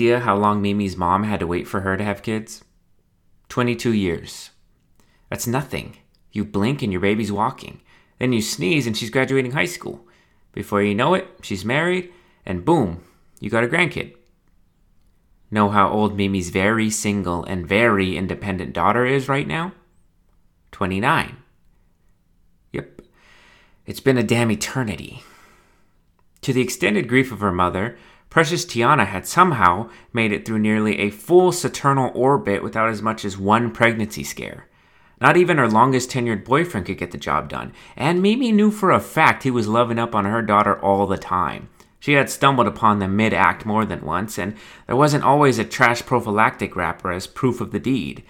Idea how long Mimi's mom had to wait for her to have kids? 22 years. That's nothing. You blink and your baby's walking. Then you sneeze and she's graduating high school. Before you know it, she's married, and boom, you got a grandkid. Know how old Mimi's very single and very independent daughter is right now? 29. Yep. It's been a damn eternity. To the extended grief of her mother, precious Tiana had somehow made it through nearly a full Saturnal orbit without as much as one pregnancy scare. Not even her longest tenured boyfriend could get the job done, and Mimi knew for a fact he was loving up on her daughter all the time. She had stumbled upon them mid act more than once, and there wasn't always a trash prophylactic wrapper as proof of the deed.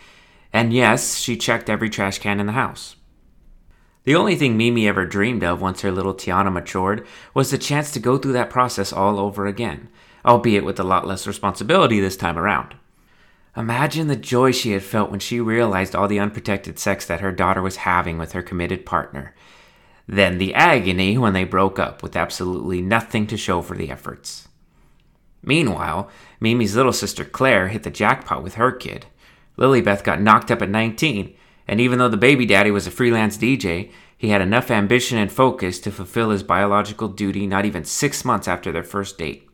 And yes, she checked every trash can in the house. The only thing Mimi ever dreamed of once her little Tiana matured was the chance to go through that process all over again, albeit with a lot less responsibility this time around. Imagine the joy she had felt when she realized all the unprotected sex that her daughter was having with her committed partner. Then the agony when they broke up with absolutely nothing to show for the efforts. Meanwhile, Mimi's little sister Claire hit the jackpot with her kid. Lilybeth got knocked up at 19, and even though the baby daddy was a freelance DJ, he had enough ambition and focus to fulfill his biological duty not even six months after their first date.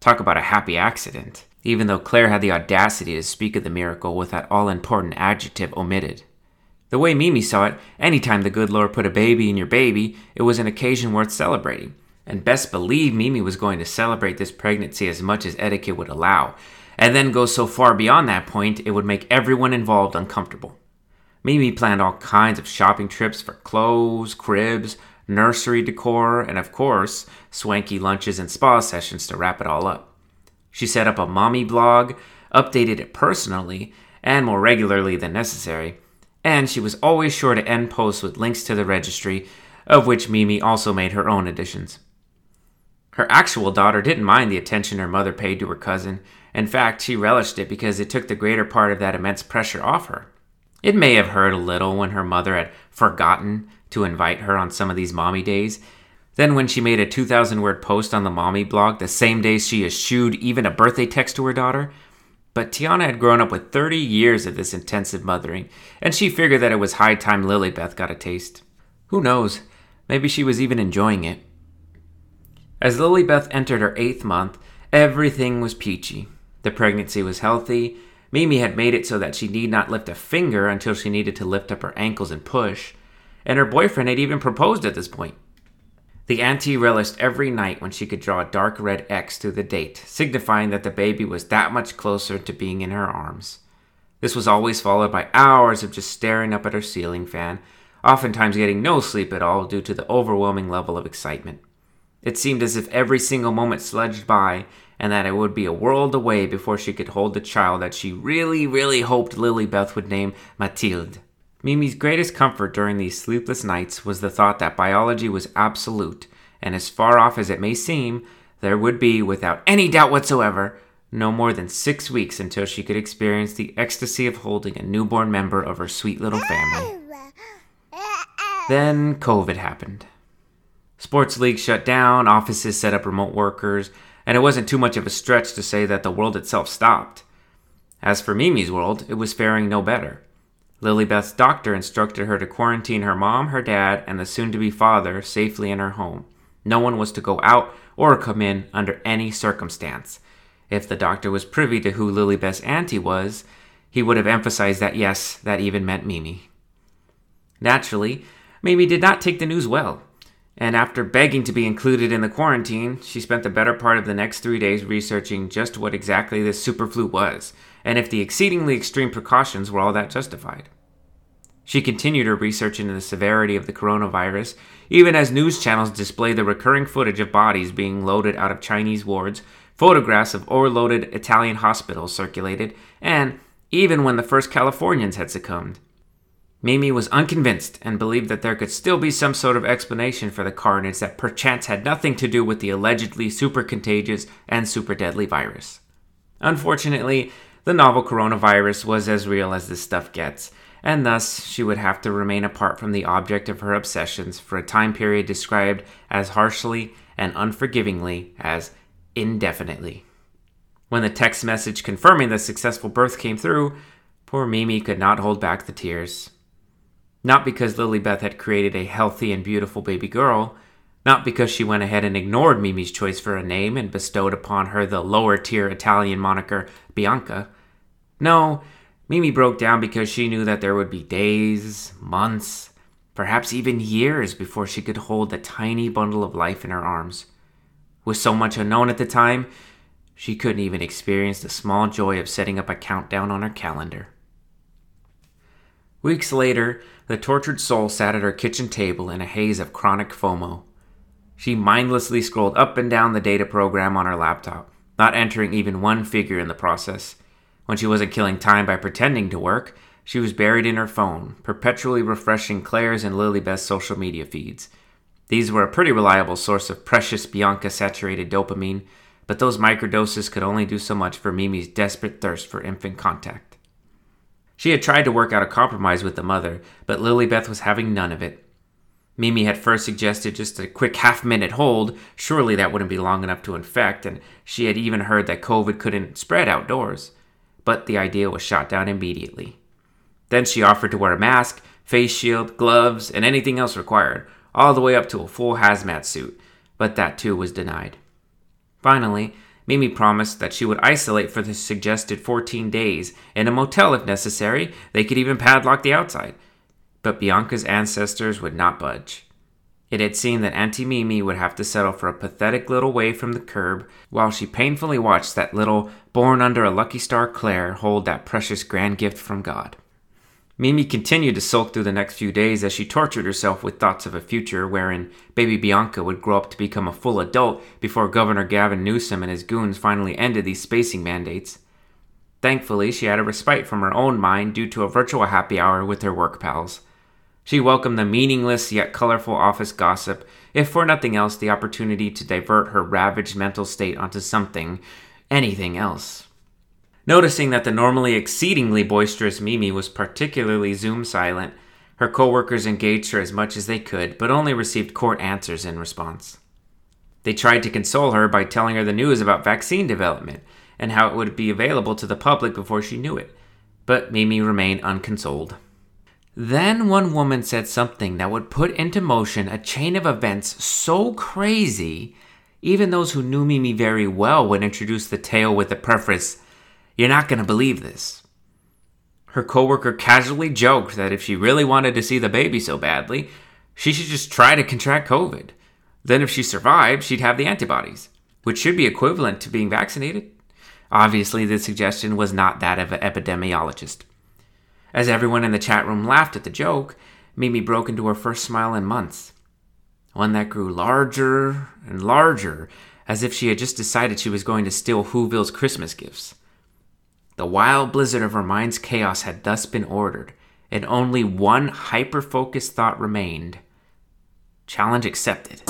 Talk about a happy accident, even though Claire had the audacity to speak of the miracle with that all important adjective omitted. The way Mimi saw it, anytime the good Lord put a baby in your baby, it was an occasion worth celebrating. And best believe Mimi was going to celebrate this pregnancy as much as etiquette would allow, and then go so far beyond that point it would make everyone involved uncomfortable. Mimi planned all kinds of shopping trips for clothes, cribs, nursery decor, and of course, swanky lunches and spa sessions to wrap it all up. She set up a mommy blog, updated it personally, and more regularly than necessary, and she was always sure to end posts with links to the registry, of which Mimi also made her own additions. Her actual daughter didn't mind the attention her mother paid to her cousin. In fact, she relished it because it took the greater part of that immense pressure off her. It may have hurt a little when her mother had forgotten to invite her on some of these mommy days. Then, when she made a 2,000 word post on the mommy blog the same day she eschewed even a birthday text to her daughter, but Tiana had grown up with 30 years of this intensive mothering, and she figured that it was high time Lilybeth got a taste. Who knows? Maybe she was even enjoying it. As Lilybeth entered her eighth month, everything was peachy. The pregnancy was healthy. Mimi had made it so that she need not lift a finger until she needed to lift up her ankles and push, and her boyfriend had even proposed at this point. The auntie relished every night when she could draw a dark red X through the date, signifying that the baby was that much closer to being in her arms. This was always followed by hours of just staring up at her ceiling fan, oftentimes getting no sleep at all due to the overwhelming level of excitement. It seemed as if every single moment sludged by, and that it would be a world away before she could hold the child that she really, really hoped Lilybeth would name Mathilde. Mimi's greatest comfort during these sleepless nights was the thought that biology was absolute, and as far off as it may seem, there would be, without any doubt whatsoever, no more than six weeks until she could experience the ecstasy of holding a newborn member of her sweet little family. Then COVID happened. Sports leagues shut down, offices set up remote workers, and it wasn't too much of a stretch to say that the world itself stopped. As for Mimi's world, it was faring no better. Lilybeth's doctor instructed her to quarantine her mom, her dad, and the soon to be father safely in her home. No one was to go out or come in under any circumstance. If the doctor was privy to who Lilybeth's auntie was, he would have emphasized that yes, that even meant Mimi. Naturally, Mimi did not take the news well, and after begging to be included in the quarantine, she spent the better part of the next three days researching just what exactly this superflu was and if the exceedingly extreme precautions were all that justified. She continued her research into the severity of the coronavirus, even as news channels displayed the recurring footage of bodies being loaded out of Chinese wards, photographs of overloaded Italian hospitals circulated, and even when the first Californians had succumbed. Mimi was unconvinced and believed that there could still be some sort of explanation for the carnage that perchance had nothing to do with the allegedly super contagious and super deadly virus. Unfortunately, the novel coronavirus was as real as this stuff gets, and thus she would have to remain apart from the object of her obsessions for a time period described as harshly and unforgivingly as indefinitely. When the text message confirming the successful birth came through, poor Mimi could not hold back the tears. Not because Lilybeth had created a healthy and beautiful baby girl, not because she went ahead and ignored Mimi's choice for a name and bestowed upon her the lower tier Italian moniker Bianca. No, Mimi broke down because she knew that there would be days, months, perhaps even years before she could hold the tiny bundle of life in her arms. With so much unknown at the time, she couldn't even experience the small joy of setting up a countdown on her calendar. Weeks later, the tortured soul sat at her kitchen table in a haze of chronic FOMO. She mindlessly scrolled up and down the data program on her laptop, not entering even one figure in the process. When she wasn't killing time by pretending to work, she was buried in her phone, perpetually refreshing Claire's and Lilybeth's social media feeds. These were a pretty reliable source of precious Bianca saturated dopamine, but those microdoses could only do so much for Mimi's desperate thirst for infant contact. She had tried to work out a compromise with the mother, but Lilybeth was having none of it. Mimi had first suggested just a quick half minute hold, surely that wouldn't be long enough to infect, and she had even heard that COVID couldn't spread outdoors. But the idea was shot down immediately. Then she offered to wear a mask, face shield, gloves, and anything else required, all the way up to a full hazmat suit, but that too was denied. Finally, Mimi promised that she would isolate for the suggested 14 days in a motel if necessary. They could even padlock the outside. But Bianca's ancestors would not budge. It had seemed that Auntie Mimi would have to settle for a pathetic little way from the curb while she painfully watched that little, born under a lucky star Claire, hold that precious grand gift from God. Mimi continued to sulk through the next few days as she tortured herself with thoughts of a future wherein baby Bianca would grow up to become a full adult before Governor Gavin Newsom and his goons finally ended these spacing mandates. Thankfully, she had a respite from her own mind due to a virtual happy hour with her work pals. She welcomed the meaningless yet colorful office gossip, if for nothing else, the opportunity to divert her ravaged mental state onto something, anything else. Noticing that the normally exceedingly boisterous Mimi was particularly Zoom silent, her coworkers engaged her as much as they could, but only received court answers in response. They tried to console her by telling her the news about vaccine development and how it would be available to the public before she knew it, but Mimi remained unconsoled. Then one woman said something that would put into motion a chain of events so crazy, even those who knew Mimi very well would introduce the tale with the preface, you're not going to believe this. Her coworker casually joked that if she really wanted to see the baby so badly, she should just try to contract COVID. Then, if she survived, she'd have the antibodies, which should be equivalent to being vaccinated. Obviously, the suggestion was not that of an epidemiologist. As everyone in the chat room laughed at the joke, Mimi broke into her first smile in months. One that grew larger and larger, as if she had just decided she was going to steal Whoville's Christmas gifts. The wild blizzard of her mind's chaos had thus been ordered, and only one hyper focused thought remained. Challenge accepted.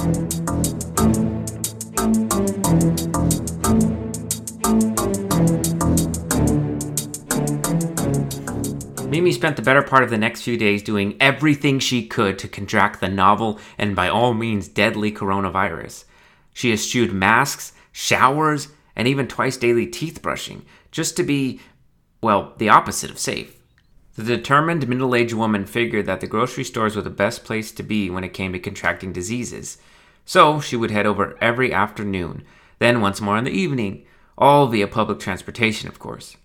Mimi spent the better part of the next few days doing everything she could to contract the novel and by all means deadly coronavirus. She eschewed masks, showers, and even twice daily teeth brushing, just to be, well, the opposite of safe. The determined middle aged woman figured that the grocery stores were the best place to be when it came to contracting diseases. So she would head over every afternoon, then once more in the evening, all via public transportation, of course.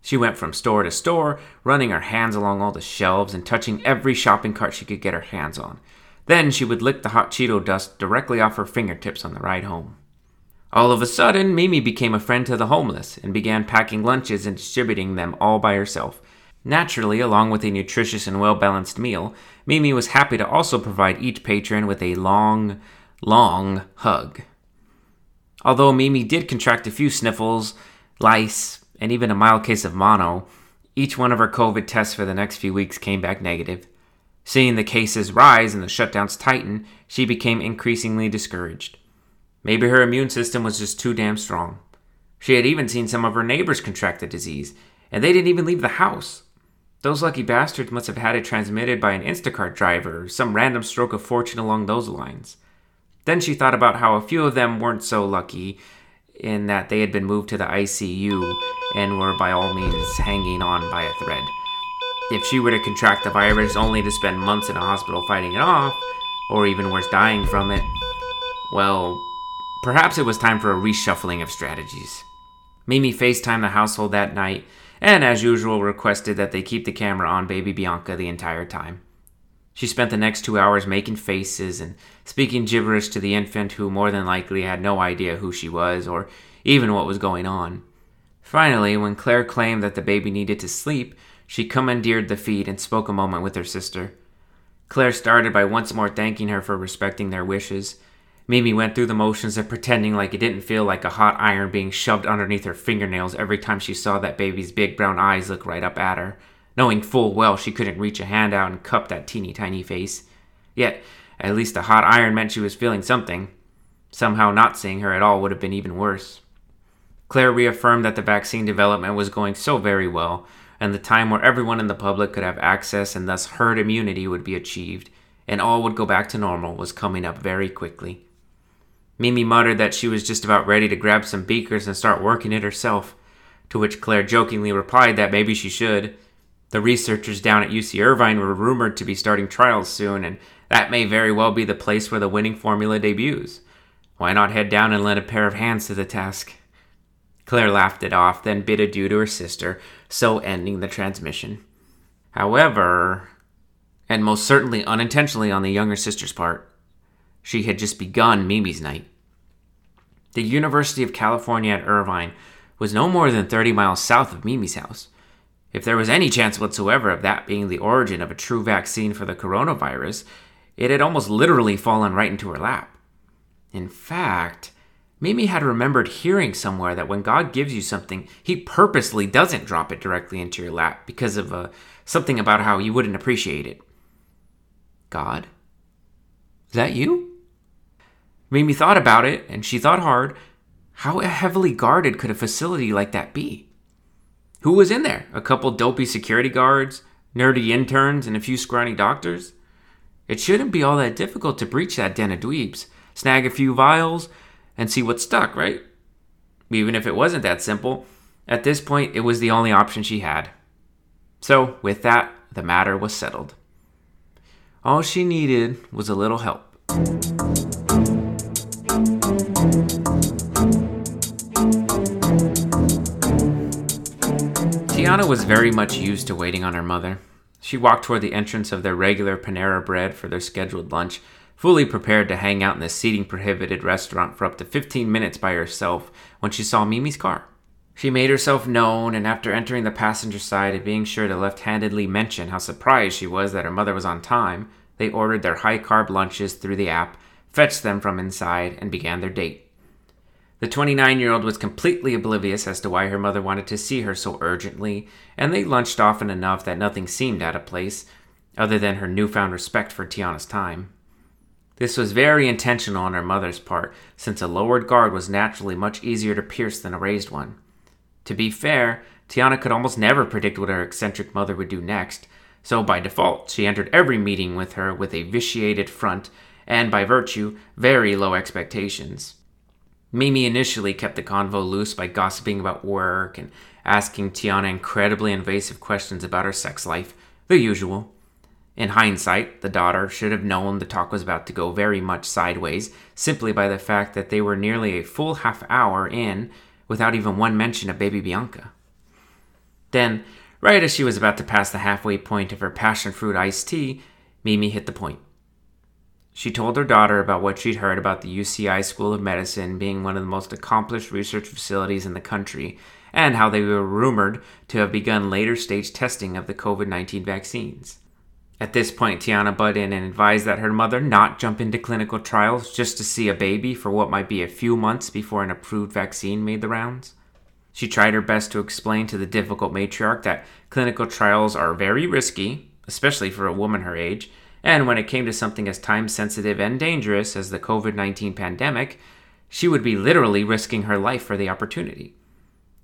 She went from store to store, running her hands along all the shelves and touching every shopping cart she could get her hands on. Then she would lick the hot Cheeto dust directly off her fingertips on the ride home. All of a sudden, Mimi became a friend to the homeless and began packing lunches and distributing them all by herself. Naturally, along with a nutritious and well balanced meal, Mimi was happy to also provide each patron with a long, long hug. Although Mimi did contract a few sniffles, lice, and even a mild case of mono, each one of her COVID tests for the next few weeks came back negative. Seeing the cases rise and the shutdowns tighten, she became increasingly discouraged. Maybe her immune system was just too damn strong. She had even seen some of her neighbors contract the disease, and they didn't even leave the house. Those lucky bastards must have had it transmitted by an Instacart driver or some random stroke of fortune along those lines. Then she thought about how a few of them weren't so lucky, in that they had been moved to the ICU and were by all means hanging on by a thread. If she were to contract the virus only to spend months in a hospital fighting it off, or even worse, dying from it, well, perhaps it was time for a reshuffling of strategies. Mimi FaceTimed the household that night and, as usual, requested that they keep the camera on baby Bianca the entire time. She spent the next two hours making faces and speaking gibberish to the infant, who more than likely had no idea who she was or even what was going on. Finally, when Claire claimed that the baby needed to sleep, she commandeered the feed and spoke a moment with her sister. Claire started by once more thanking her for respecting their wishes. Mimi went through the motions of pretending like it didn't feel like a hot iron being shoved underneath her fingernails every time she saw that baby's big brown eyes look right up at her knowing full well she couldn't reach a hand out and cup that teeny tiny face. Yet, at least the hot iron meant she was feeling something. Somehow, not seeing her at all would have been even worse. Claire reaffirmed that the vaccine development was going so very well, and the time where everyone in the public could have access and thus herd immunity would be achieved, and all would go back to normal was coming up very quickly. Mimi muttered that she was just about ready to grab some beakers and start working it herself, to which Claire jokingly replied that maybe she should, the researchers down at UC Irvine were rumored to be starting trials soon, and that may very well be the place where the winning formula debuts. Why not head down and lend a pair of hands to the task? Claire laughed it off, then bid adieu to her sister, so ending the transmission. However, and most certainly unintentionally on the younger sister's part, she had just begun Mimi's night. The University of California at Irvine was no more than 30 miles south of Mimi's house. If there was any chance whatsoever of that being the origin of a true vaccine for the coronavirus, it had almost literally fallen right into her lap. In fact, Mimi had remembered hearing somewhere that when God gives you something, he purposely doesn't drop it directly into your lap because of uh, something about how you wouldn't appreciate it. God? Is that you? Mimi thought about it, and she thought hard. How heavily guarded could a facility like that be? Who was in there? A couple dopey security guards, nerdy interns, and a few scrawny doctors? It shouldn't be all that difficult to breach that den of dweebs, snag a few vials, and see what stuck, right? Even if it wasn't that simple, at this point it was the only option she had. So, with that, the matter was settled. All she needed was a little help. Tiana was very much used to waiting on her mother. She walked toward the entrance of their regular Panera Bread for their scheduled lunch, fully prepared to hang out in the seating prohibited restaurant for up to 15 minutes by herself when she saw Mimi's car. She made herself known, and after entering the passenger side and being sure to left handedly mention how surprised she was that her mother was on time, they ordered their high carb lunches through the app, fetched them from inside, and began their date. The 29 year old was completely oblivious as to why her mother wanted to see her so urgently, and they lunched often enough that nothing seemed out of place, other than her newfound respect for Tiana's time. This was very intentional on her mother's part, since a lowered guard was naturally much easier to pierce than a raised one. To be fair, Tiana could almost never predict what her eccentric mother would do next, so by default, she entered every meeting with her with a vitiated front and, by virtue, very low expectations. Mimi initially kept the convo loose by gossiping about work and asking Tiana incredibly invasive questions about her sex life, the usual. In hindsight, the daughter should have known the talk was about to go very much sideways simply by the fact that they were nearly a full half hour in without even one mention of baby Bianca. Then, right as she was about to pass the halfway point of her passion fruit iced tea, Mimi hit the point. She told her daughter about what she'd heard about the UCI School of Medicine being one of the most accomplished research facilities in the country, and how they were rumored to have begun later stage testing of the COVID 19 vaccines. At this point, Tiana butted in and advised that her mother not jump into clinical trials just to see a baby for what might be a few months before an approved vaccine made the rounds. She tried her best to explain to the difficult matriarch that clinical trials are very risky, especially for a woman her age, and when it came to something as time sensitive and dangerous as the COVID 19 pandemic, she would be literally risking her life for the opportunity.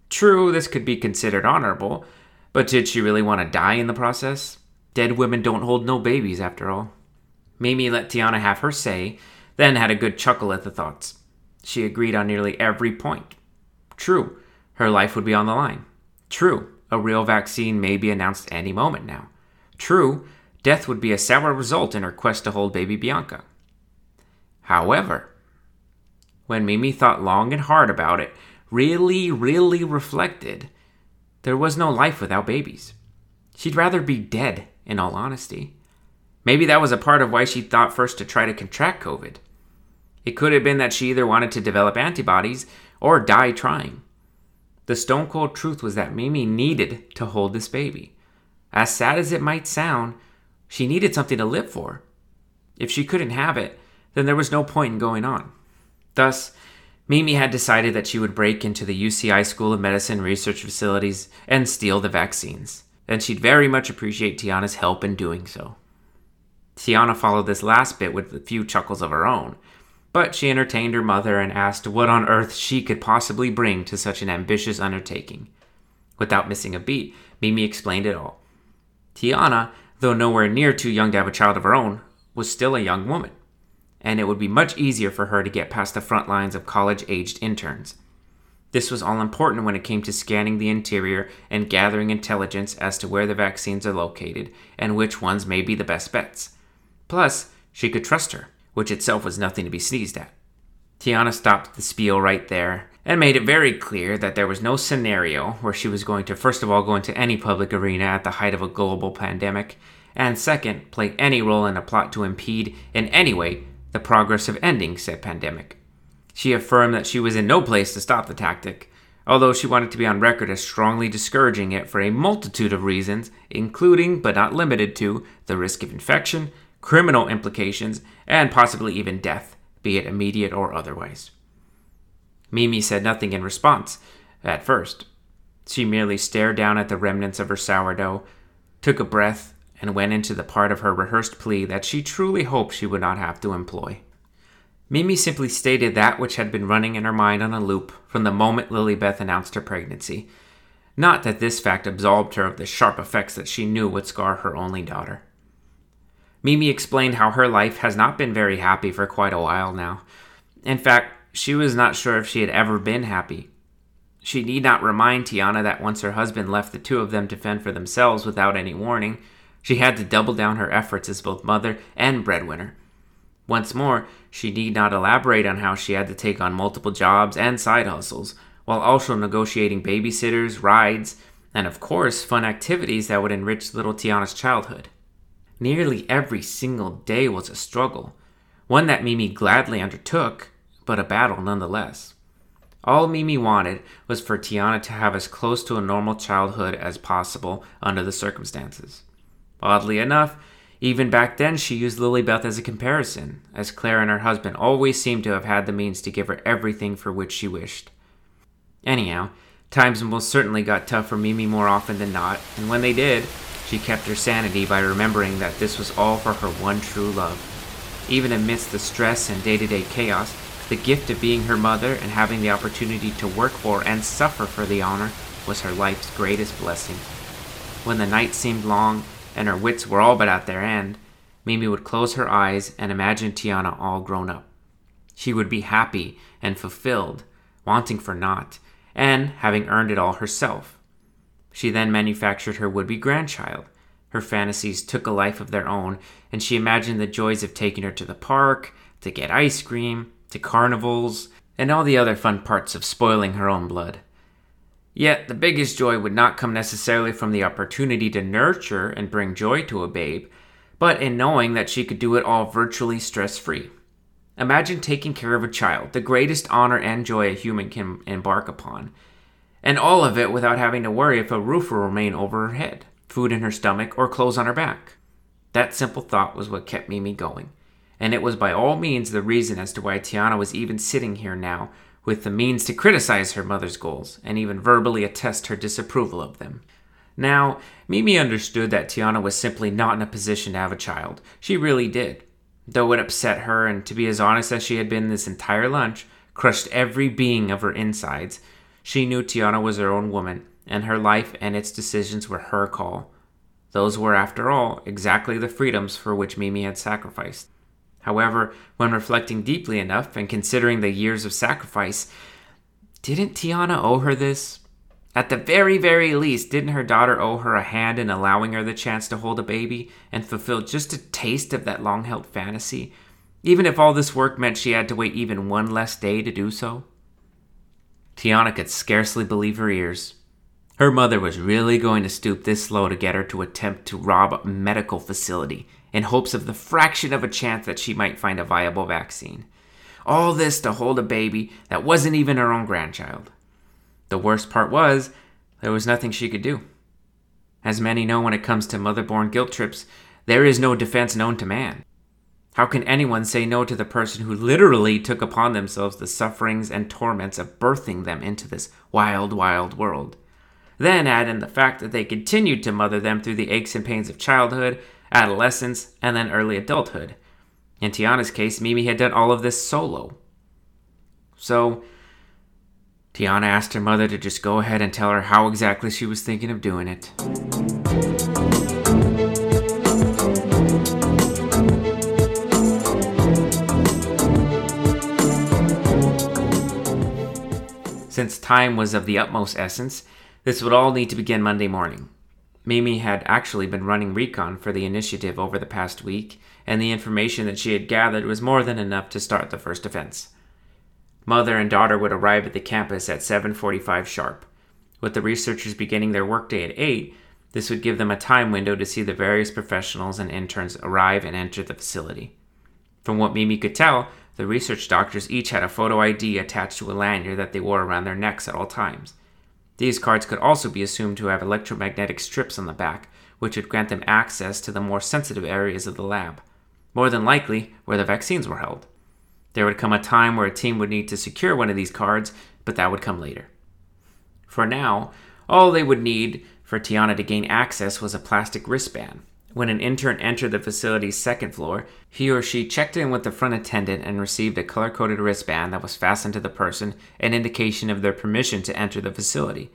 True, this could be considered honorable, but did she really want to die in the process? Dead women don't hold no babies, after all. Mimi let Tiana have her say, then had a good chuckle at the thoughts. She agreed on nearly every point, True, her life would be on the line. True, a real vaccine may be announced any moment now. True, death would be a sour result in her quest to hold baby Bianca. However, when Mimi thought long and hard about it, really, really reflected, there was no life without babies. She'd rather be dead, in all honesty. Maybe that was a part of why she thought first to try to contract COVID. It could have been that she either wanted to develop antibodies or die trying. The stone cold truth was that Mimi needed to hold this baby. As sad as it might sound, she needed something to live for. If she couldn't have it, then there was no point in going on. Thus, Mimi had decided that she would break into the UCI School of Medicine research facilities and steal the vaccines, and she'd very much appreciate Tiana's help in doing so. Tiana followed this last bit with a few chuckles of her own, but she entertained her mother and asked what on earth she could possibly bring to such an ambitious undertaking. Without missing a beat, Mimi explained it all. Tiana, though nowhere near too young to have a child of her own, was still a young woman, and it would be much easier for her to get past the front lines of college aged interns. This was all important when it came to scanning the interior and gathering intelligence as to where the vaccines are located and which ones may be the best bets. Plus, she could trust her which itself was nothing to be sneezed at. Tiana stopped the spiel right there and made it very clear that there was no scenario where she was going to, first of all, go into any public arena at the height of a global pandemic, and second, play any role in a plot to impede in any way the progress of ending said pandemic. She affirmed that she was in no place to stop the tactic, although she wanted to be on record as strongly discouraging it for a multitude of reasons, including but not limited to the risk of infection, criminal implications, and possibly even death, be it immediate or otherwise. Mimi said nothing in response, at first. She merely stared down at the remnants of her sourdough, took a breath, and went into the part of her rehearsed plea that she truly hoped she would not have to employ. Mimi simply stated that which had been running in her mind on a loop from the moment Lilybeth announced her pregnancy. Not that this fact absolved her of the sharp effects that she knew would scar her only daughter. Mimi explained how her life has not been very happy for quite a while now. In fact, she was not sure if she had ever been happy. She need not remind Tiana that once her husband left the two of them to fend for themselves without any warning, she had to double down her efforts as both mother and breadwinner. Once more, she need not elaborate on how she had to take on multiple jobs and side hustles, while also negotiating babysitters, rides, and of course, fun activities that would enrich little Tiana's childhood. Nearly every single day was a struggle, one that Mimi gladly undertook, but a battle nonetheless. All Mimi wanted was for Tiana to have as close to a normal childhood as possible under the circumstances. Oddly enough, even back then she used Lilybeth as a comparison, as Claire and her husband always seemed to have had the means to give her everything for which she wished. Anyhow, times most certainly got tough for Mimi more often than not, and when they did, she kept her sanity by remembering that this was all for her one true love. Even amidst the stress and day to day chaos, the gift of being her mother and having the opportunity to work for and suffer for the honor was her life's greatest blessing. When the night seemed long and her wits were all but at their end, Mimi would close her eyes and imagine Tiana all grown up. She would be happy and fulfilled, wanting for naught, and having earned it all herself. She then manufactured her would be grandchild. Her fantasies took a life of their own, and she imagined the joys of taking her to the park, to get ice cream, to carnivals, and all the other fun parts of spoiling her own blood. Yet the biggest joy would not come necessarily from the opportunity to nurture and bring joy to a babe, but in knowing that she could do it all virtually stress free. Imagine taking care of a child, the greatest honor and joy a human can embark upon and all of it without having to worry if a roof will remain over her head, food in her stomach, or clothes on her back. That simple thought was what kept Mimi going, and it was by all means the reason as to why Tiana was even sitting here now, with the means to criticize her mother's goals and even verbally attest her disapproval of them. Now, Mimi understood that Tiana was simply not in a position to have a child. She really did. Though it upset her, and to be as honest as she had been this entire lunch, crushed every being of her insides, she knew Tiana was her own woman, and her life and its decisions were her call. Those were, after all, exactly the freedoms for which Mimi had sacrificed. However, when reflecting deeply enough and considering the years of sacrifice, Didn't Tiana owe her this? At the very, very least, didn't her daughter owe her a hand in allowing her the chance to hold a baby and fulfill just a taste of that long held fantasy, even if all this work meant she had to wait even one less day to do so? Tiana could scarcely believe her ears. Her mother was really going to stoop this low to get her to attempt to rob a medical facility in hopes of the fraction of a chance that she might find a viable vaccine. All this to hold a baby that wasn't even her own grandchild. The worst part was, there was nothing she could do. As many know when it comes to mother born guilt trips, there is no defense known to man. How can anyone say no to the person who literally took upon themselves the sufferings and torments of birthing them into this wild, wild world? Then add in the fact that they continued to mother them through the aches and pains of childhood, adolescence, and then early adulthood. In Tiana's case, Mimi had done all of this solo. So, Tiana asked her mother to just go ahead and tell her how exactly she was thinking of doing it. Since time was of the utmost essence, this would all need to begin Monday morning. Mimi had actually been running recon for the initiative over the past week, and the information that she had gathered was more than enough to start the first offense. Mother and daughter would arrive at the campus at 7:45 sharp. With the researchers beginning their workday at 8, this would give them a time window to see the various professionals and interns arrive and enter the facility. From what Mimi could tell, the research doctors each had a photo ID attached to a lanyard that they wore around their necks at all times. These cards could also be assumed to have electromagnetic strips on the back, which would grant them access to the more sensitive areas of the lab, more than likely where the vaccines were held. There would come a time where a team would need to secure one of these cards, but that would come later. For now, all they would need for Tiana to gain access was a plastic wristband. When an intern entered the facility's second floor, he or she checked in with the front attendant and received a color coded wristband that was fastened to the person, an indication of their permission to enter the facility.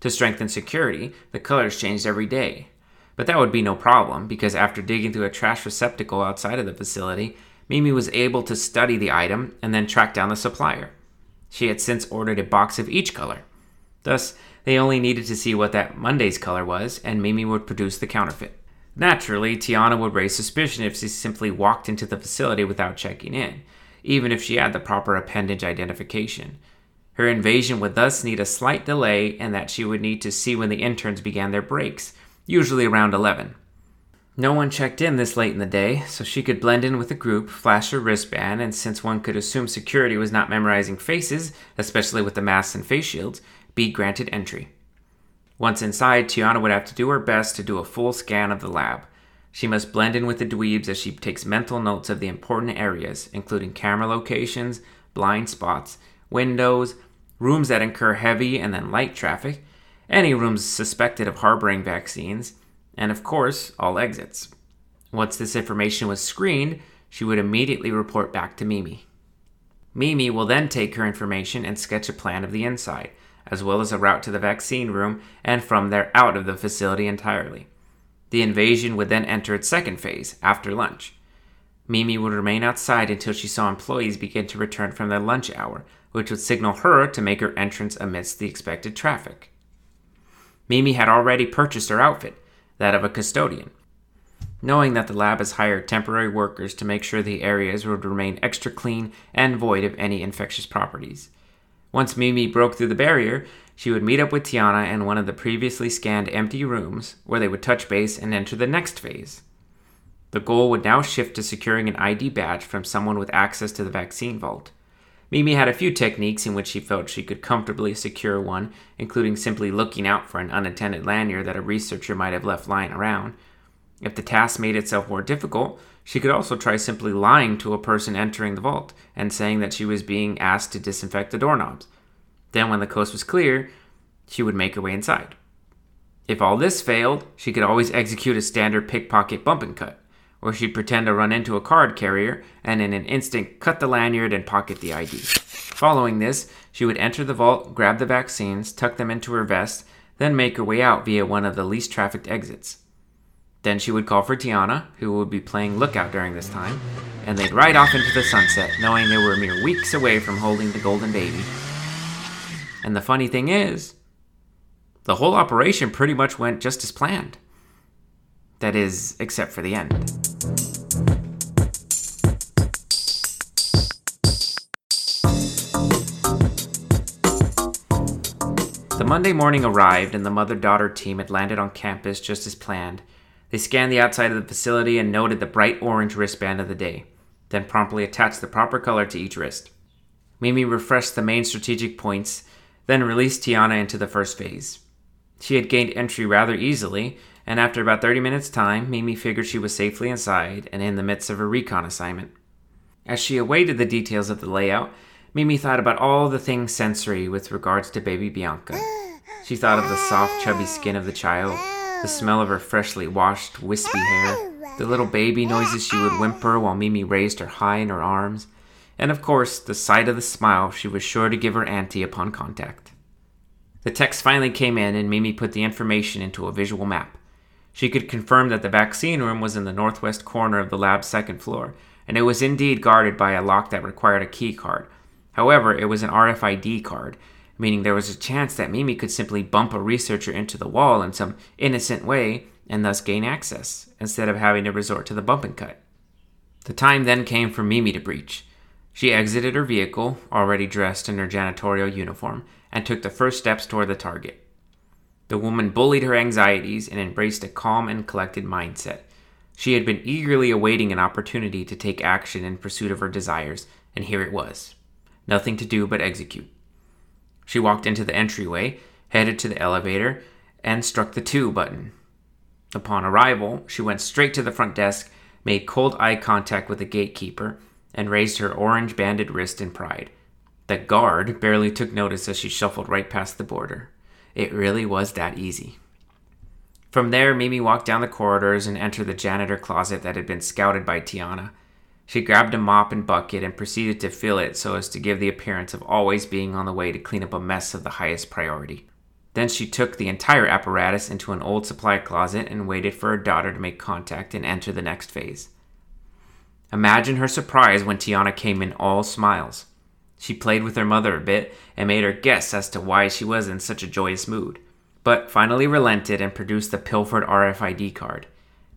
To strengthen security, the colors changed every day. But that would be no problem because after digging through a trash receptacle outside of the facility, Mimi was able to study the item and then track down the supplier. She had since ordered a box of each color. Thus, they only needed to see what that Monday's color was, and Mimi would produce the counterfeit. Naturally, Tiana would raise suspicion if she simply walked into the facility without checking in, even if she had the proper appendage identification. Her invasion would thus need a slight delay, and that she would need to see when the interns began their breaks, usually around 11. No one checked in this late in the day, so she could blend in with the group, flash her wristband, and since one could assume security was not memorizing faces, especially with the masks and face shields, be granted entry. Once inside, Tiana would have to do her best to do a full scan of the lab. She must blend in with the dweebs as she takes mental notes of the important areas, including camera locations, blind spots, windows, rooms that incur heavy and then light traffic, any rooms suspected of harboring vaccines, and of course, all exits. Once this information was screened, she would immediately report back to Mimi. Mimi will then take her information and sketch a plan of the inside, as well as a route to the vaccine room and from there out of the facility entirely. The invasion would then enter its second phase, after lunch. Mimi would remain outside until she saw employees begin to return from their lunch hour, which would signal her to make her entrance amidst the expected traffic. Mimi had already purchased her outfit, that of a custodian. Knowing that the lab has hired temporary workers to make sure the areas would remain extra clean and void of any infectious properties. Once Mimi broke through the barrier, she would meet up with Tiana in one of the previously scanned empty rooms where they would touch base and enter the next phase. The goal would now shift to securing an ID badge from someone with access to the vaccine vault. Mimi had a few techniques in which she felt she could comfortably secure one, including simply looking out for an unattended lanyard that a researcher might have left lying around. If the task made itself more difficult, she could also try simply lying to a person entering the vault and saying that she was being asked to disinfect the doorknobs. Then, when the coast was clear, she would make her way inside. If all this failed, she could always execute a standard pickpocket bump and cut or she'd pretend to run into a card carrier and in an instant cut the lanyard and pocket the ID. Following this, she would enter the vault, grab the vaccines, tuck them into her vest, then make her way out via one of the least trafficked exits. Then she would call for Tiana, who would be playing lookout during this time, and they'd ride off into the sunset, knowing they were mere weeks away from holding the golden baby. And the funny thing is, the whole operation pretty much went just as planned. That is, except for the end. The Monday morning arrived, and the mother daughter team had landed on campus just as planned. They scanned the outside of the facility and noted the bright orange wristband of the day, then promptly attached the proper color to each wrist. Mimi refreshed the main strategic points, then released Tiana into the first phase. She had gained entry rather easily, and after about 30 minutes' time, Mimi figured she was safely inside and in the midst of a recon assignment. As she awaited the details of the layout, Mimi thought about all the things sensory with regards to baby Bianca. She thought of the soft, chubby skin of the child, the smell of her freshly washed, wispy hair, the little baby noises she would whimper while Mimi raised her high in her arms, and of course, the sight of the smile she was sure to give her auntie upon contact. The text finally came in, and Mimi put the information into a visual map. She could confirm that the vaccine room was in the northwest corner of the lab's second floor, and it was indeed guarded by a lock that required a key card. However, it was an RFID card, meaning there was a chance that Mimi could simply bump a researcher into the wall in some innocent way and thus gain access, instead of having to resort to the bump and cut. The time then came for Mimi to breach. She exited her vehicle, already dressed in her janitorial uniform, and took the first steps toward the target. The woman bullied her anxieties and embraced a calm and collected mindset. She had been eagerly awaiting an opportunity to take action in pursuit of her desires, and here it was. Nothing to do but execute. She walked into the entryway, headed to the elevator, and struck the 2 button. Upon arrival, she went straight to the front desk, made cold eye contact with the gatekeeper, and raised her orange banded wrist in pride. The guard barely took notice as she shuffled right past the border. It really was that easy. From there, Mimi walked down the corridors and entered the janitor closet that had been scouted by Tiana. She grabbed a mop and bucket and proceeded to fill it so as to give the appearance of always being on the way to clean up a mess of the highest priority. Then she took the entire apparatus into an old supply closet and waited for her daughter to make contact and enter the next phase. Imagine her surprise when Tiana came in all smiles. She played with her mother a bit and made her guess as to why she was in such a joyous mood, but finally relented and produced the pilfered RFID card.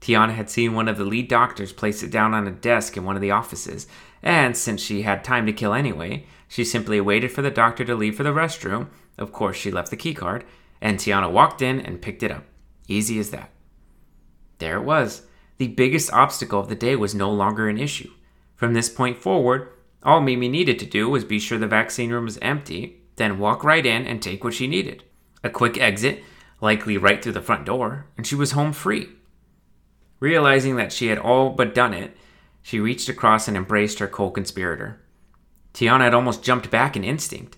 Tiana had seen one of the lead doctors place it down on a desk in one of the offices, and since she had time to kill anyway, she simply waited for the doctor to leave for the restroom. Of course, she left the key card, and Tiana walked in and picked it up. Easy as that. There it was. The biggest obstacle of the day was no longer an issue. From this point forward, all Mimi needed to do was be sure the vaccine room was empty, then walk right in and take what she needed. A quick exit, likely right through the front door, and she was home free. Realizing that she had all but done it, she reached across and embraced her co conspirator. Tiana had almost jumped back in instinct.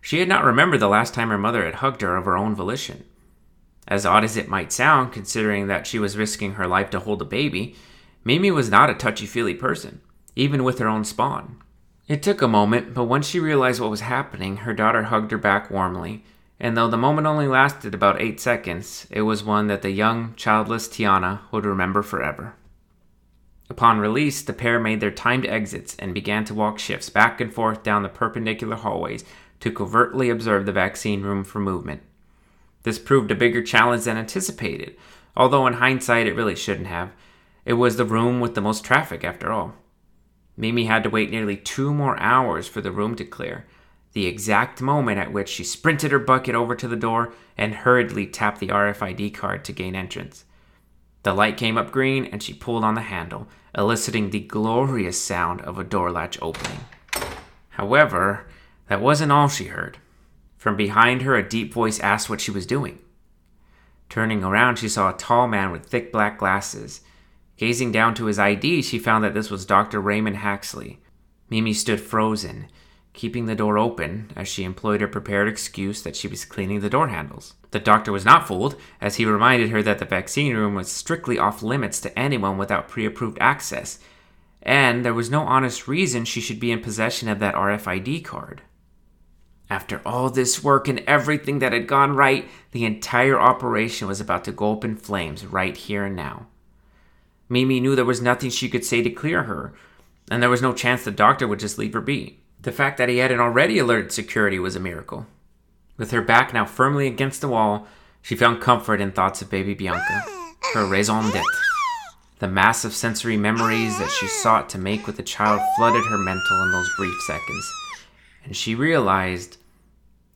She had not remembered the last time her mother had hugged her of her own volition. As odd as it might sound, considering that she was risking her life to hold a baby, Mimi was not a touchy feely person, even with her own spawn. It took a moment, but once she realized what was happening, her daughter hugged her back warmly, and though the moment only lasted about eight seconds, it was one that the young, childless Tiana would remember forever. Upon release, the pair made their timed exits and began to walk shifts back and forth down the perpendicular hallways to covertly observe the vaccine room for movement. This proved a bigger challenge than anticipated, although in hindsight it really shouldn't have. It was the room with the most traffic, after all. Mimi had to wait nearly two more hours for the room to clear, the exact moment at which she sprinted her bucket over to the door and hurriedly tapped the RFID card to gain entrance. The light came up green and she pulled on the handle, eliciting the glorious sound of a door latch opening. However, that wasn't all she heard. From behind her, a deep voice asked what she was doing. Turning around, she saw a tall man with thick black glasses. Gazing down to his ID, she found that this was Dr. Raymond Haxley. Mimi stood frozen, keeping the door open as she employed her prepared excuse that she was cleaning the door handles. The doctor was not fooled, as he reminded her that the vaccine room was strictly off limits to anyone without pre approved access, and there was no honest reason she should be in possession of that RFID card. After all this work and everything that had gone right, the entire operation was about to go up in flames right here and now. Mimi knew there was nothing she could say to clear her, and there was no chance the doctor would just leave her be. The fact that he hadn't already alerted security was a miracle. With her back now firmly against the wall, she found comfort in thoughts of baby Bianca, her raison d'etre. The massive sensory memories that she sought to make with the child flooded her mental in those brief seconds, and she realized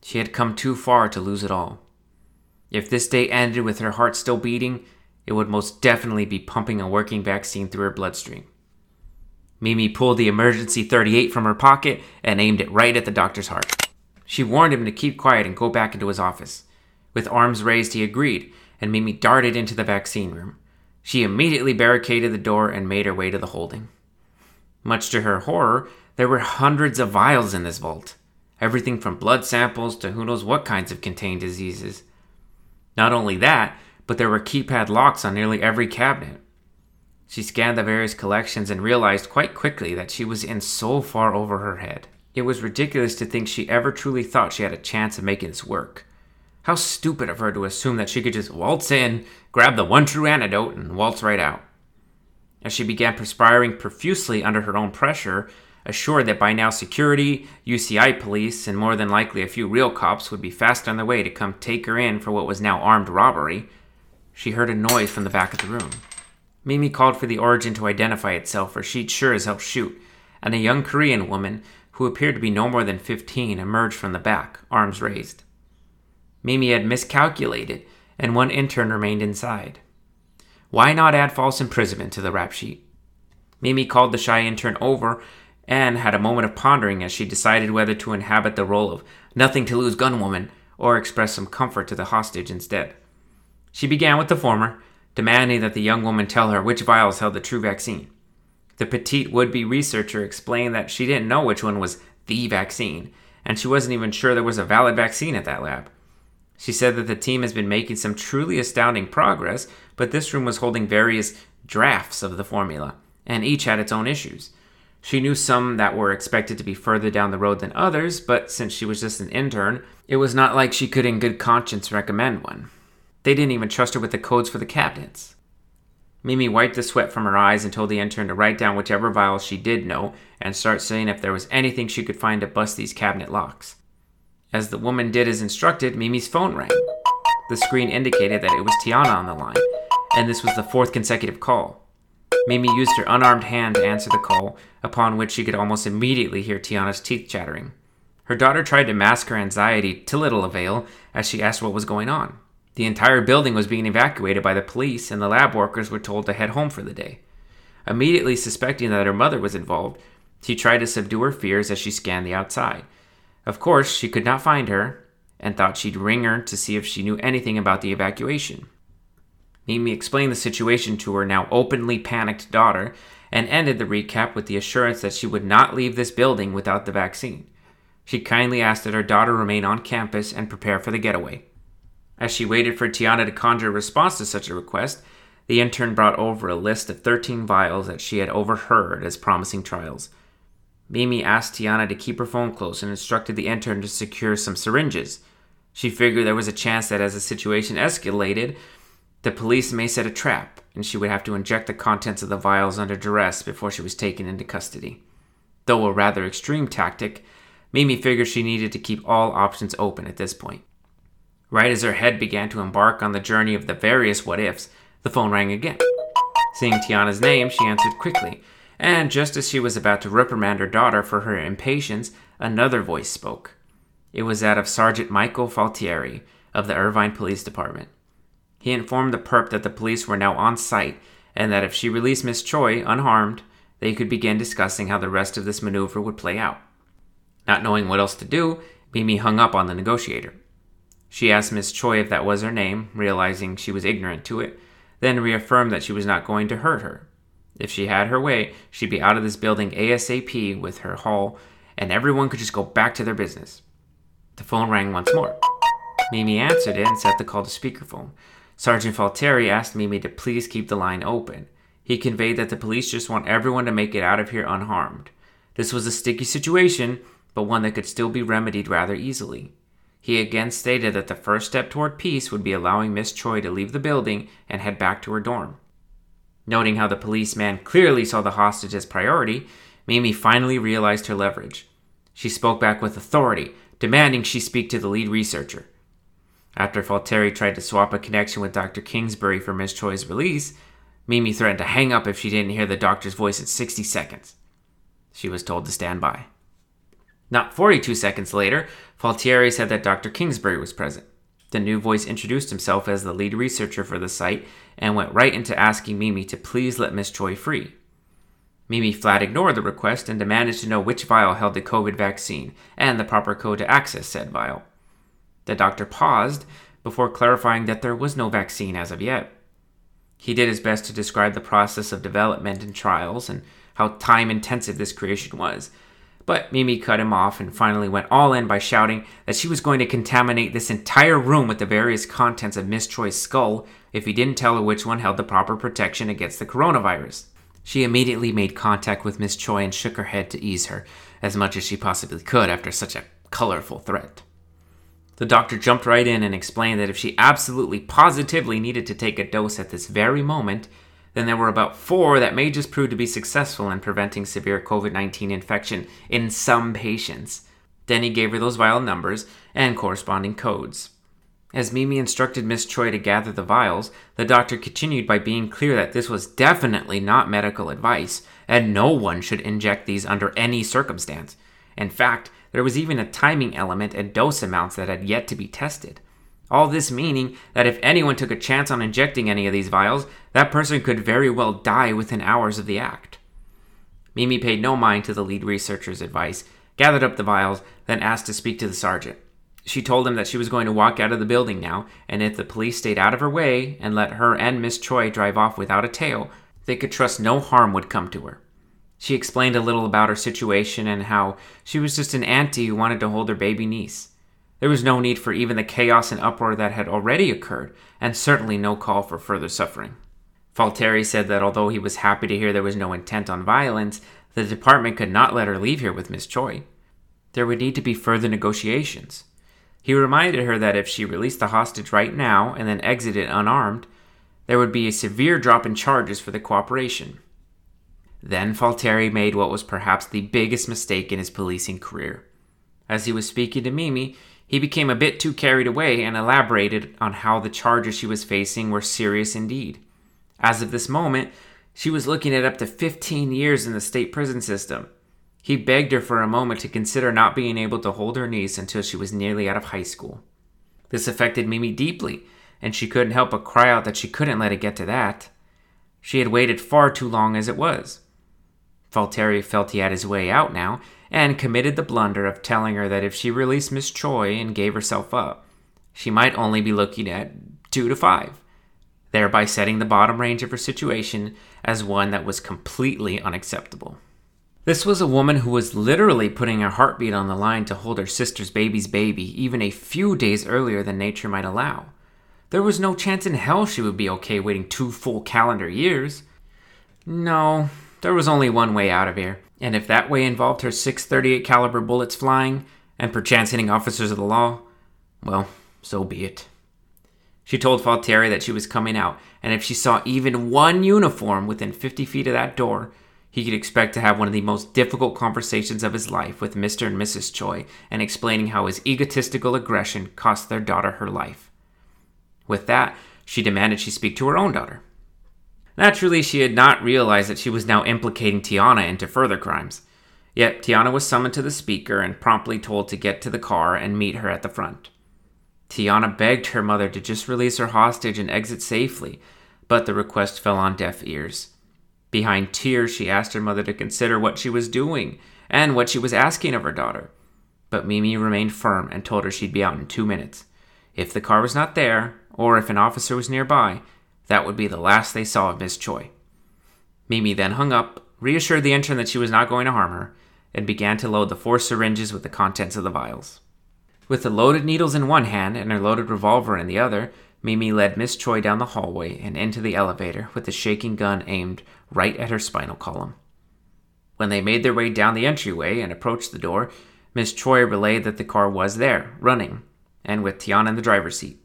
she had come too far to lose it all. If this day ended with her heart still beating, it would most definitely be pumping a working vaccine through her bloodstream. Mimi pulled the emergency 38 from her pocket and aimed it right at the doctor's heart. She warned him to keep quiet and go back into his office. With arms raised, he agreed, and Mimi darted into the vaccine room. She immediately barricaded the door and made her way to the holding. Much to her horror, there were hundreds of vials in this vault. Everything from blood samples to who knows what kinds of contained diseases. Not only that, but there were keypad locks on nearly every cabinet. She scanned the various collections and realized quite quickly that she was in so far over her head. It was ridiculous to think she ever truly thought she had a chance of making this work. How stupid of her to assume that she could just waltz in, grab the one true antidote, and waltz right out. As she began perspiring profusely under her own pressure, assured that by now security, UCI police, and more than likely a few real cops would be fast on their way to come take her in for what was now armed robbery, she heard a noise from the back of the room. Mimi called for the origin to identify itself, for she'd sure as hell shoot, and a young Korean woman, who appeared to be no more than 15, emerged from the back, arms raised. Mimi had miscalculated, and one intern remained inside. Why not add false imprisonment to the rap sheet? Mimi called the shy intern over and had a moment of pondering as she decided whether to inhabit the role of nothing to lose gunwoman or express some comfort to the hostage instead. She began with the former, demanding that the young woman tell her which vials held the true vaccine. The petite would be researcher explained that she didn't know which one was the vaccine, and she wasn't even sure there was a valid vaccine at that lab. She said that the team has been making some truly astounding progress, but this room was holding various drafts of the formula, and each had its own issues. She knew some that were expected to be further down the road than others, but since she was just an intern, it was not like she could in good conscience recommend one. They didn't even trust her with the codes for the cabinets. Mimi wiped the sweat from her eyes and told the intern to write down whichever vials she did know and start seeing if there was anything she could find to bust these cabinet locks. As the woman did as instructed, Mimi's phone rang. The screen indicated that it was Tiana on the line, and this was the fourth consecutive call. Mimi used her unarmed hand to answer the call, upon which she could almost immediately hear Tiana's teeth chattering. Her daughter tried to mask her anxiety to little avail as she asked what was going on. The entire building was being evacuated by the police, and the lab workers were told to head home for the day. Immediately suspecting that her mother was involved, she tried to subdue her fears as she scanned the outside. Of course, she could not find her, and thought she'd ring her to see if she knew anything about the evacuation. Mimi explained the situation to her now openly panicked daughter and ended the recap with the assurance that she would not leave this building without the vaccine. She kindly asked that her daughter remain on campus and prepare for the getaway. As she waited for Tiana to conjure a response to such a request, the intern brought over a list of 13 vials that she had overheard as promising trials. Mimi asked Tiana to keep her phone close and instructed the intern to secure some syringes. She figured there was a chance that as the situation escalated, the police may set a trap and she would have to inject the contents of the vials under duress before she was taken into custody. Though a rather extreme tactic, Mimi figured she needed to keep all options open at this point. Right as her head began to embark on the journey of the various what ifs, the phone rang again. Seeing Tiana's name, she answered quickly, and just as she was about to reprimand her daughter for her impatience, another voice spoke. It was that of Sergeant Michael Faltieri of the Irvine Police Department. He informed the perp that the police were now on site and that if she released Miss Choi unharmed, they could begin discussing how the rest of this maneuver would play out. Not knowing what else to do, Mimi hung up on the negotiator. She asked Miss Choi if that was her name, realizing she was ignorant to it, then reaffirmed that she was not going to hurt her. If she had her way, she'd be out of this building ASAP with her haul, and everyone could just go back to their business. The phone rang once more. Mimi answered it and set the call to speakerphone. Sergeant Falteri asked Mimi to please keep the line open. He conveyed that the police just want everyone to make it out of here unharmed. This was a sticky situation, but one that could still be remedied rather easily. He again stated that the first step toward peace would be allowing Miss Choi to leave the building and head back to her dorm. Noting how the policeman clearly saw the hostage as priority, Mimi finally realized her leverage. She spoke back with authority, demanding she speak to the lead researcher. After Falteri tried to swap a connection with Dr. Kingsbury for Miss Choi's release, Mimi threatened to hang up if she didn't hear the doctor's voice in 60 seconds. She was told to stand by. Not 42 seconds later, Faltieri said that Dr. Kingsbury was present. The new voice introduced himself as the lead researcher for the site and went right into asking Mimi to please let Miss Choi free. Mimi flat ignored the request and demanded to know which vial held the COVID vaccine and the proper code to access said vial. The doctor paused before clarifying that there was no vaccine as of yet. He did his best to describe the process of development and trials and how time intensive this creation was. But Mimi cut him off and finally went all in by shouting that she was going to contaminate this entire room with the various contents of Miss Choi's skull if he didn't tell her which one held the proper protection against the coronavirus. She immediately made contact with Miss Choi and shook her head to ease her, as much as she possibly could after such a colorful threat. The doctor jumped right in and explained that if she absolutely positively needed to take a dose at this very moment, then there were about four that may just prove to be successful in preventing severe COVID 19 infection in some patients. Then he gave her those vial numbers and corresponding codes. As Mimi instructed Miss Choi to gather the vials, the doctor continued by being clear that this was definitely not medical advice, and no one should inject these under any circumstance. In fact, there was even a timing element and dose amounts that had yet to be tested. All this meaning that if anyone took a chance on injecting any of these vials, that person could very well die within hours of the act. Mimi paid no mind to the lead researcher's advice, gathered up the vials, then asked to speak to the sergeant. She told him that she was going to walk out of the building now, and if the police stayed out of her way and let her and Miss Choi drive off without a tail, they could trust no harm would come to her. She explained a little about her situation and how she was just an auntie who wanted to hold her baby niece. There was no need for even the chaos and uproar that had already occurred, and certainly no call for further suffering. Falteri said that although he was happy to hear there was no intent on violence, the department could not let her leave here with Miss Choi. There would need to be further negotiations. He reminded her that if she released the hostage right now and then exited unarmed, there would be a severe drop in charges for the cooperation. Then Falteri made what was perhaps the biggest mistake in his policing career. As he was speaking to Mimi, he became a bit too carried away and elaborated on how the charges she was facing were serious indeed. As of this moment, she was looking at up to 15 years in the state prison system. He begged her for a moment to consider not being able to hold her niece until she was nearly out of high school. This affected Mimi deeply, and she couldn't help but cry out that she couldn't let it get to that. She had waited far too long as it was. Falteri felt he had his way out now, and committed the blunder of telling her that if she released Miss Choi and gave herself up, she might only be looking at two to five, thereby setting the bottom range of her situation as one that was completely unacceptable. This was a woman who was literally putting her heartbeat on the line to hold her sister's baby's baby even a few days earlier than nature might allow. There was no chance in hell she would be okay waiting two full calendar years. No, there was only one way out of here, and if that way involved her 638 caliber bullets flying and perchance hitting officers of the law, well, so be it. She told Falteri that she was coming out, and if she saw even one uniform within 50 feet of that door, he could expect to have one of the most difficult conversations of his life with Mr. and Mrs. Choi and explaining how his egotistical aggression cost their daughter her life. With that, she demanded she speak to her own daughter. Naturally, she had not realized that she was now implicating Tiana into further crimes. Yet, Tiana was summoned to the speaker and promptly told to get to the car and meet her at the front. Tiana begged her mother to just release her hostage and exit safely, but the request fell on deaf ears. Behind tears, she asked her mother to consider what she was doing and what she was asking of her daughter. But Mimi remained firm and told her she'd be out in two minutes. If the car was not there, or if an officer was nearby, that would be the last they saw of Miss Choi. Mimi then hung up, reassured the intern that she was not going to harm her, and began to load the four syringes with the contents of the vials. With the loaded needles in one hand and her loaded revolver in the other, Mimi led Miss Choi down the hallway and into the elevator with the shaking gun aimed right at her spinal column. When they made their way down the entryway and approached the door, Miss Choi relayed that the car was there, running, and with Tiana in the driver's seat.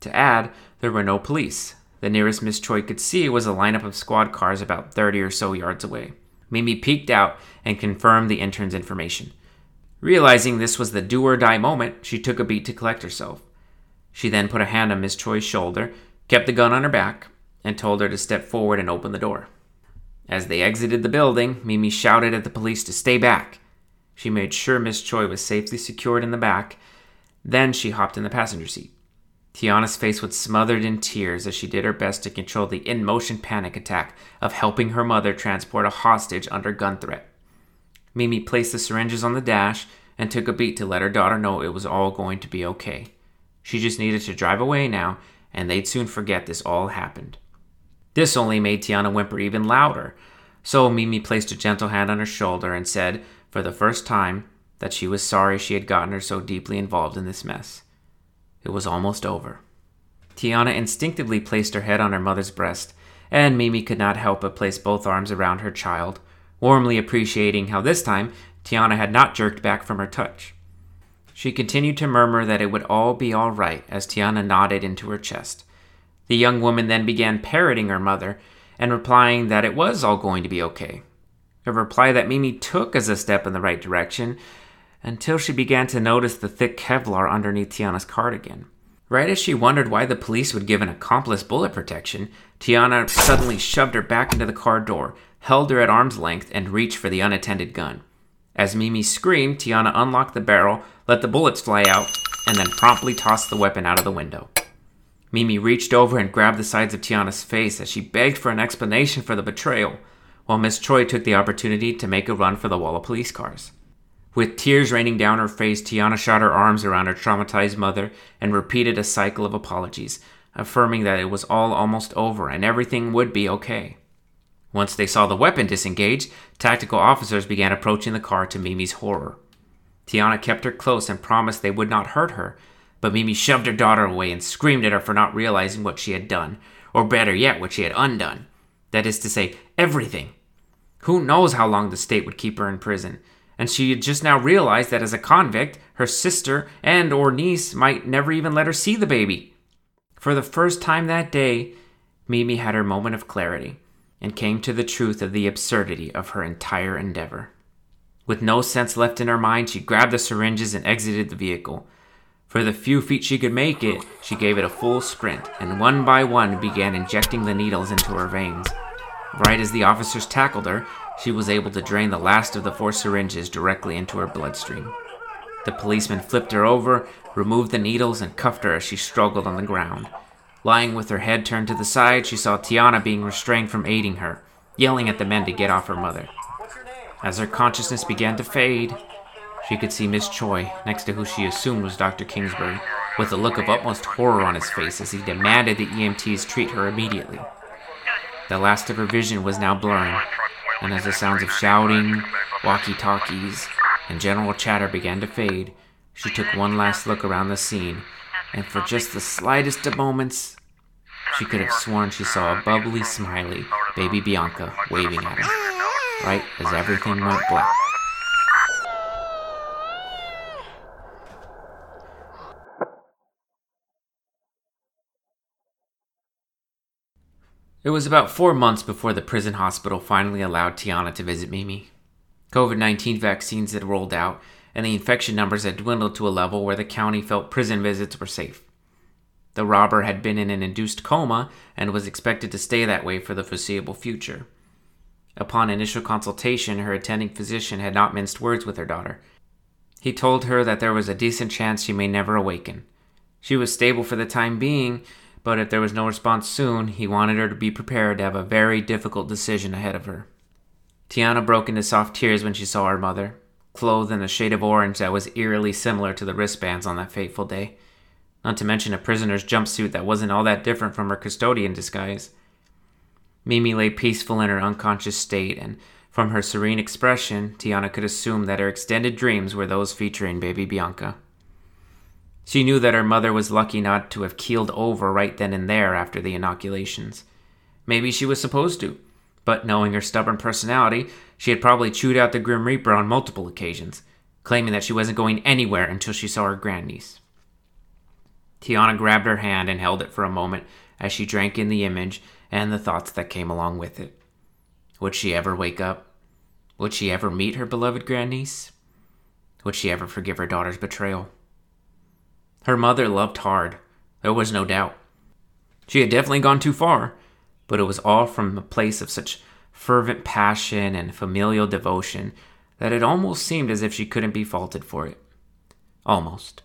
To add, there were no police, the nearest Miss Choi could see was a lineup of squad cars about 30 or so yards away. Mimi peeked out and confirmed the intern's information. Realizing this was the do or die moment, she took a beat to collect herself. She then put a hand on Miss Choi's shoulder, kept the gun on her back, and told her to step forward and open the door. As they exited the building, Mimi shouted at the police to stay back. She made sure Miss Choi was safely secured in the back. Then she hopped in the passenger seat. Tiana's face was smothered in tears as she did her best to control the in motion panic attack of helping her mother transport a hostage under gun threat. Mimi placed the syringes on the dash and took a beat to let her daughter know it was all going to be okay. She just needed to drive away now, and they'd soon forget this all happened. This only made Tiana whimper even louder, so Mimi placed a gentle hand on her shoulder and said, for the first time, that she was sorry she had gotten her so deeply involved in this mess. It was almost over. Tiana instinctively placed her head on her mother's breast, and Mimi could not help but place both arms around her child, warmly appreciating how this time Tiana had not jerked back from her touch. She continued to murmur that it would all be all right as Tiana nodded into her chest. The young woman then began parroting her mother and replying that it was all going to be okay. A reply that Mimi took as a step in the right direction until she began to notice the thick Kevlar underneath Tiana's cardigan. Right as she wondered why the police would give an accomplice bullet protection, Tiana suddenly shoved her back into the car door, held her at arm's length, and reached for the unattended gun. As Mimi screamed, Tiana unlocked the barrel, let the bullets fly out, and then promptly tossed the weapon out of the window. Mimi reached over and grabbed the sides of Tiana's face as she begged for an explanation for the betrayal, while Miss Choi took the opportunity to make a run for the wall of police cars. With tears raining down her face, Tiana shot her arms around her traumatized mother and repeated a cycle of apologies, affirming that it was all almost over and everything would be okay. Once they saw the weapon disengage, tactical officers began approaching the car to Mimi's horror. Tiana kept her close and promised they would not hurt her, but Mimi shoved her daughter away and screamed at her for not realizing what she had done, or better yet, what she had undone. That is to say, everything. Who knows how long the state would keep her in prison? And she had just now realized that as a convict, her sister and or niece might never even let her see the baby. For the first time that day, Mimi had her moment of clarity and came to the truth of the absurdity of her entire endeavor. With no sense left in her mind, she grabbed the syringes and exited the vehicle. For the few feet she could make it, she gave it a full sprint, and one by one began injecting the needles into her veins. Right as the officers tackled her, she was able to drain the last of the four syringes directly into her bloodstream. The policeman flipped her over, removed the needles, and cuffed her as she struggled on the ground. Lying with her head turned to the side, she saw Tiana being restrained from aiding her, yelling at the men to get off her mother. As her consciousness began to fade, she could see Miss Choi next to who she assumed was Dr. Kingsbury, with a look of utmost horror on his face as he demanded the EMTs treat her immediately. The last of her vision was now blurring, and as the sounds of shouting, walkie talkies, and general chatter began to fade, she took one last look around the scene and for just the slightest of moments, she could have sworn she saw a bubbly, smiley baby Bianca waving at her, right as everything went black. It was about four months before the prison hospital finally allowed Tiana to visit Mimi. COVID 19 vaccines had rolled out, and the infection numbers had dwindled to a level where the county felt prison visits were safe. The robber had been in an induced coma and was expected to stay that way for the foreseeable future. Upon initial consultation, her attending physician had not minced words with her daughter. He told her that there was a decent chance she may never awaken. She was stable for the time being, but if there was no response soon, he wanted her to be prepared to have a very difficult decision ahead of her. Tiana broke into soft tears when she saw her mother clothed in a shade of orange that was eerily similar to the wristbands on that fateful day. Not to mention a prisoner's jumpsuit that wasn't all that different from her custodian disguise. Mimi lay peaceful in her unconscious state, and from her serene expression, Tiana could assume that her extended dreams were those featuring baby Bianca. She knew that her mother was lucky not to have keeled over right then and there after the inoculations. Maybe she was supposed to but knowing her stubborn personality, she had probably chewed out the Grim Reaper on multiple occasions, claiming that she wasn't going anywhere until she saw her grandniece. Tiana grabbed her hand and held it for a moment as she drank in the image and the thoughts that came along with it. Would she ever wake up? Would she ever meet her beloved grandniece? would she ever forgive her daughter's betrayal? Her mother loved hard, there was no doubt. She had definitely gone too far, but it was all from a place of such fervent passion and familial devotion that it almost seemed as if she couldn't be faulted for it. Almost.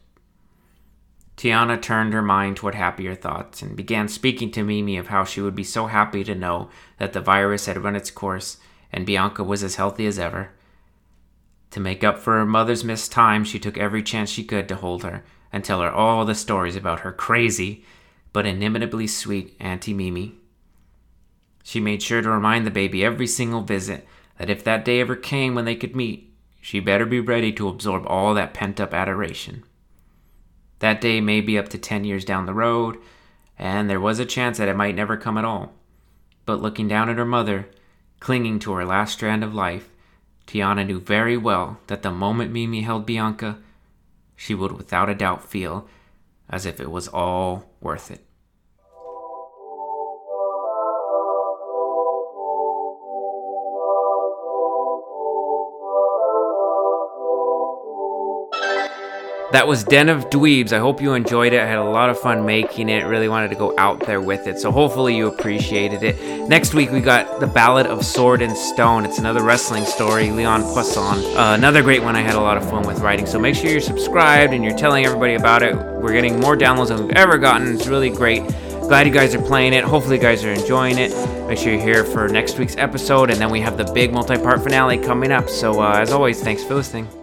Tiana turned her mind toward happier thoughts and began speaking to Mimi of how she would be so happy to know that the virus had run its course and Bianca was as healthy as ever. To make up for her mother's missed time, she took every chance she could to hold her and tell her all the stories about her crazy but inimitably sweet Auntie Mimi. She made sure to remind the baby every single visit that if that day ever came when they could meet, she better be ready to absorb all that pent up adoration. That day may be up to 10 years down the road, and there was a chance that it might never come at all. But looking down at her mother, clinging to her last strand of life, Tiana knew very well that the moment Mimi held Bianca, she would without a doubt feel as if it was all worth it. That was Den of Dweebs. I hope you enjoyed it. I had a lot of fun making it. Really wanted to go out there with it. So hopefully you appreciated it. Next week we got The Ballad of Sword and Stone. It's another wrestling story. Leon Poisson. Uh, another great one I had a lot of fun with writing. So make sure you're subscribed and you're telling everybody about it. We're getting more downloads than we've ever gotten. It's really great. Glad you guys are playing it. Hopefully you guys are enjoying it. Make sure you're here for next week's episode. And then we have the big multi-part finale coming up. So uh, as always, thanks for listening.